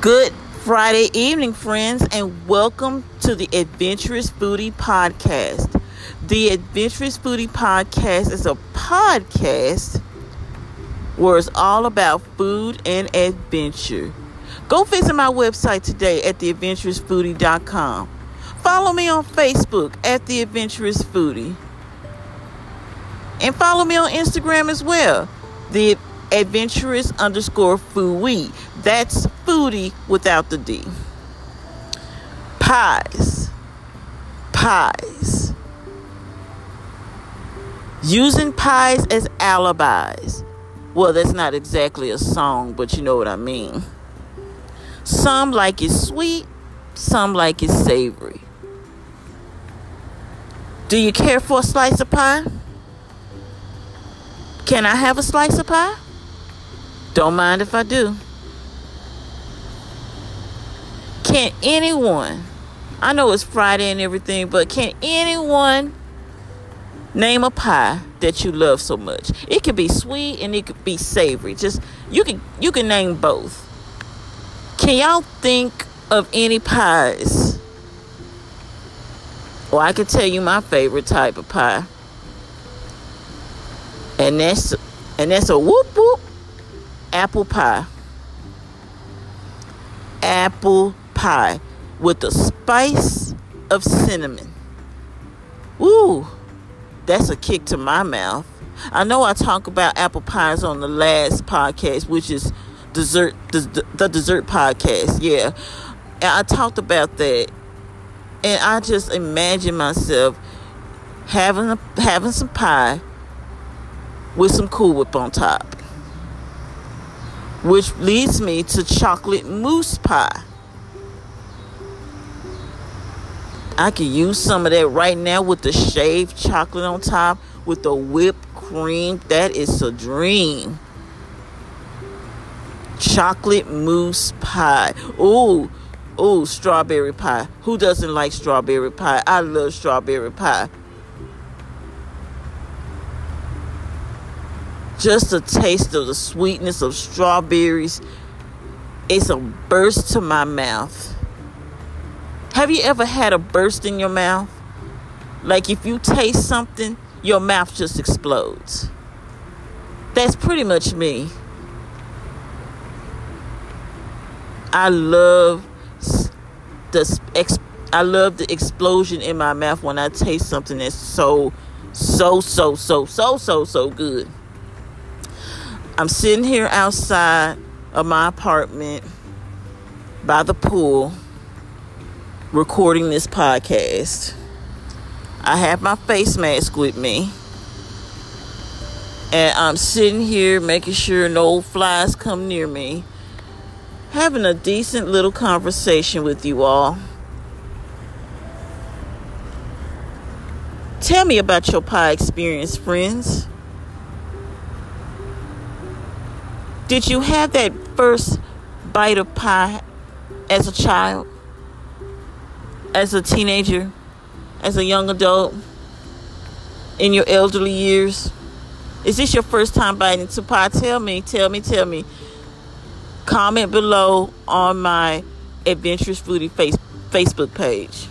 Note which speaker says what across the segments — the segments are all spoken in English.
Speaker 1: Good Friday evening, friends, and welcome to the Adventurous Foodie Podcast. The Adventurous Foodie Podcast is a podcast where it's all about food and adventure. Go visit my website today at theadventurousfoodie.com. Follow me on Facebook at The Adventurous Foodie. And follow me on Instagram as well. The adventurous underscore foodie. That's foodie without the D. Pies. Pies. Using pies as alibis. Well, that's not exactly a song, but you know what I mean. Some like it sweet, some like it savory. Do you care for a slice of pie? Can I have a slice of pie? Don't mind if I do. Can anyone, I know it's Friday and everything, but can anyone name a pie that you love so much? It could be sweet and it could be savory. Just you can you can name both. Can y'all think of any pies? Well, I can tell you my favorite type of pie. And that's and that's a whoop whoop apple pie. Apple pie with the spice of cinnamon. Ooh, that's a kick to my mouth. I know I talk about apple pies on the last podcast, which is dessert the, the dessert podcast. Yeah. And I talked about that. And I just imagine myself having a, having some pie with some Cool Whip on top which leads me to chocolate mousse pie. I could use some of that right now with the shaved chocolate on top with the whipped cream. That is a dream. Chocolate mousse pie. Ooh, ooh, strawberry pie. Who doesn't like strawberry pie? I love strawberry pie. just a taste of the sweetness of strawberries. It's a burst to my mouth. Have you ever had a burst in your mouth? Like if you taste something, your mouth just explodes. That's pretty much me. I love the ex- I love the explosion in my mouth when I taste something that's so so so so so so so good. I'm sitting here outside of my apartment by the pool recording this podcast. I have my face mask with me. And I'm sitting here making sure no flies come near me. Having a decent little conversation with you all. Tell me about your pie experience, friends. Did you have that first bite of pie as a child? As a teenager? As a young adult? In your elderly years? Is this your first time biting into pie? Tell me, tell me, tell me. Comment below on my Adventurous Foodie face, Facebook page.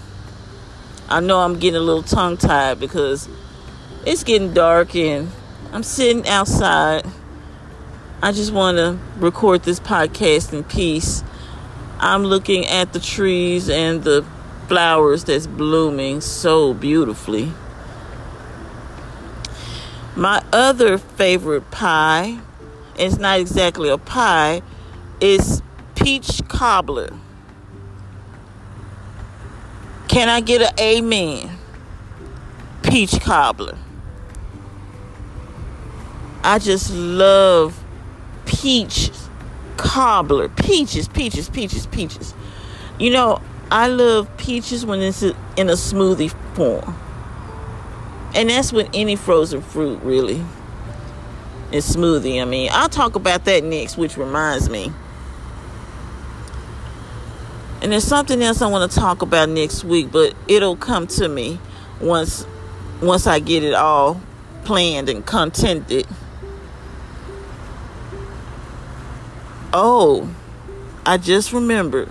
Speaker 1: I know I'm getting a little tongue tied because it's getting dark and I'm sitting outside I just want to record this podcast in peace. I'm looking at the trees and the flowers that's blooming so beautifully. My other favorite pie, it's not exactly a pie, is peach cobbler. Can I get an amen? Peach cobbler. I just love peach cobbler. Peaches, peaches, peaches, peaches. You know, I love peaches when it's in a smoothie form. And that's with any frozen fruit, really. It's smoothie. I mean, I'll talk about that next, which reminds me. And there's something else I want to talk about next week, but it'll come to me once once I get it all planned and contented. Oh, I just remembered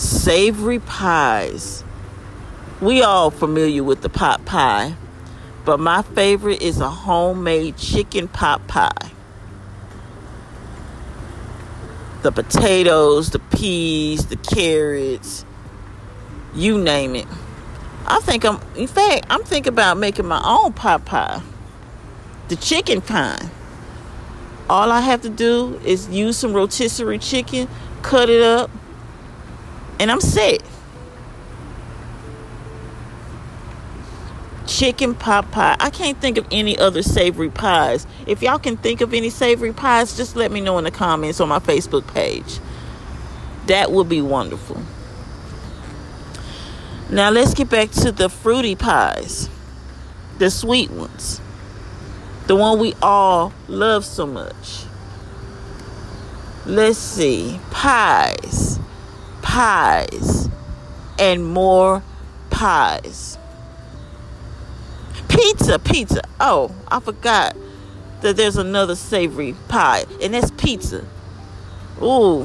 Speaker 1: savory pies. We all familiar with the pot pie, but my favorite is a homemade chicken pot pie. The potatoes, the peas, the carrots, you name it. I think I'm, in fact, I'm thinking about making my own pot pie. The chicken pie. All I have to do is use some rotisserie chicken, cut it up, and I'm set. Chicken pot pie. I can't think of any other savory pies. If y'all can think of any savory pies, just let me know in the comments on my Facebook page. That would be wonderful. Now let's get back to the fruity pies, the sweet ones, the one we all love so much. Let's see, pies pies and more pies. Pizza, pizza. Oh, I forgot that there's another savory pie, and that's pizza. Ooh,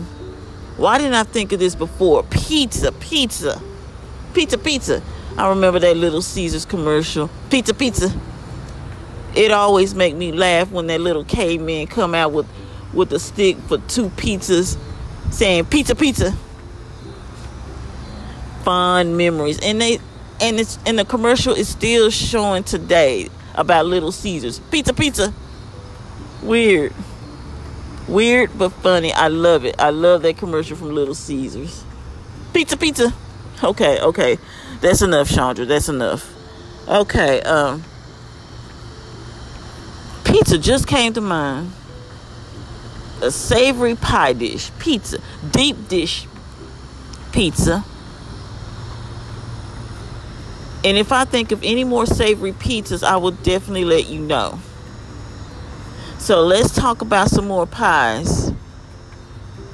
Speaker 1: why didn't I think of this before? Pizza, pizza, pizza, pizza. I remember that Little Caesars commercial. Pizza, pizza. It always make me laugh when that little caveman come out with with a stick for two pizzas, saying pizza, pizza fond memories. And they and it's and the commercial is still showing today about little caesars. Pizza pizza. Weird. Weird but funny. I love it. I love that commercial from little caesars. Pizza pizza. Okay okay. That's enough Shandra. That's enough. Okay um pizza just came to mind. A savory pie dish. Pizza. Deep dish pizza and if I think of any more savory pizzas, I will definitely let you know. So let's talk about some more pies.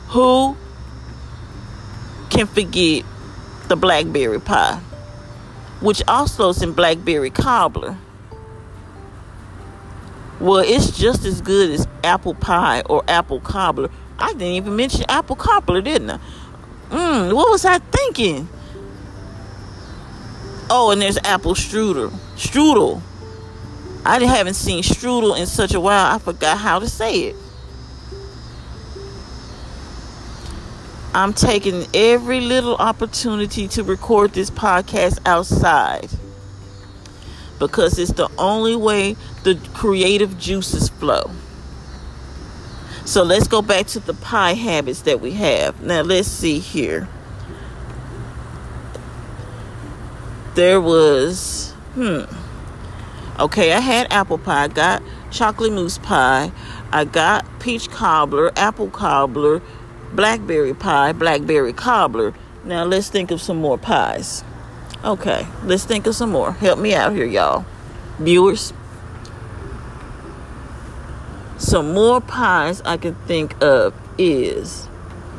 Speaker 1: Who can forget the blackberry pie, which also is in blackberry cobbler? Well, it's just as good as apple pie or apple cobbler. I didn't even mention apple cobbler, didn't I? Mmm, what was I thinking? Oh, and there's apple strudel. Strudel. I haven't seen strudel in such a while. I forgot how to say it. I'm taking every little opportunity to record this podcast outside because it's the only way the creative juices flow. So let's go back to the pie habits that we have. Now let's see here. There was hmm. Okay i had apple pie I got chocolate mousse pie i got peach cobbler apple cobbler blackberry pie blackberry cobbler. Now let's think of some more pies. Okay let's think of some more. Help me out here y'all. Viewers. Some more pies i can think of is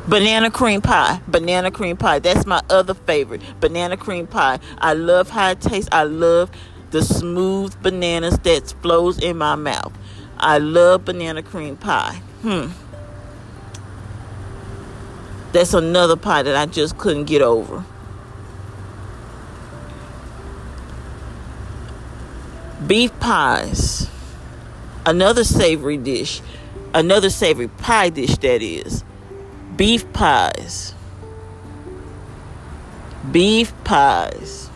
Speaker 1: Banana cream pie. Banana cream pie. That's my other favorite. Banana cream pie. I love how it tastes. I love the smooth bananas that flows in my mouth. I love banana cream pie. Hmm. That's another pie that I just couldn't get over. Beef pies. Another savory dish. Another savory pie dish, that is beef pies. Beef pies.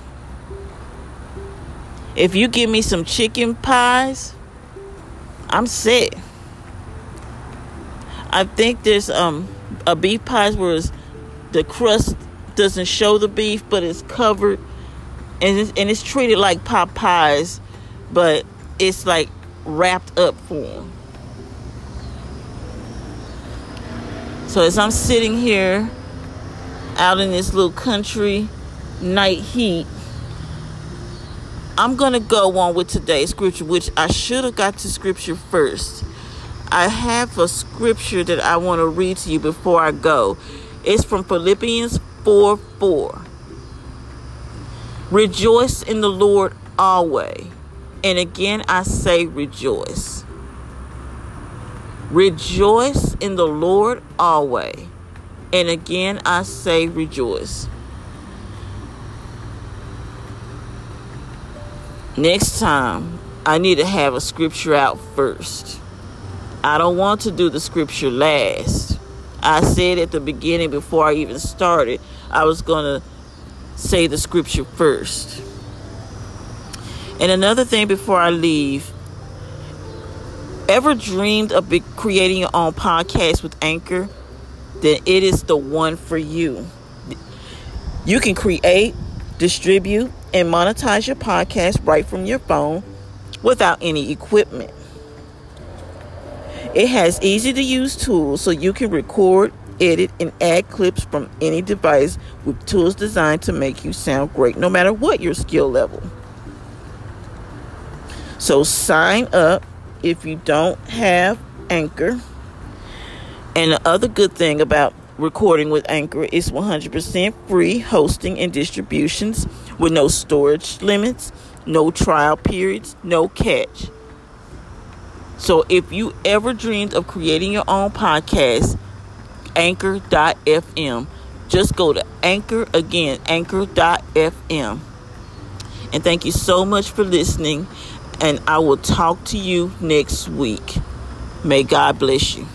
Speaker 1: If you give me some chicken pies, I'm set. I think there's um a beef pies where the crust doesn't show the beef, but it's covered, and it's, and it's treated like pot pies, but it's like wrapped up for them. So as I'm sitting here out in this little country night heat, I'm going to go on with today's scripture, which I should have got to scripture first. I have a scripture that I want to read to you before I go. It's from Philippians 4 4. Rejoice in the Lord always. And again, I say rejoice. Rejoice in the Lord always. And again, I say rejoice. Next time, I need to have a scripture out first. I don't want to do the scripture last. I said at the beginning before I even started, I was going to say the scripture first. And another thing before I leave, ever dreamed of creating your own podcast with Anchor? Then it is the one for you. You can create, distribute, and monetize your podcast right from your phone without any equipment. It has easy to use tools so you can record, edit, and add clips from any device with tools designed to make you sound great no matter what your skill level. So sign up if you don't have Anchor. And the other good thing about recording with Anchor is 100% free hosting and distributions with no storage limits, no trial periods, no catch. So if you ever dreamed of creating your own podcast, anchor.fm. Just go to anchor again, anchor.fm. And thank you so much for listening. And I will talk to you next week. May God bless you.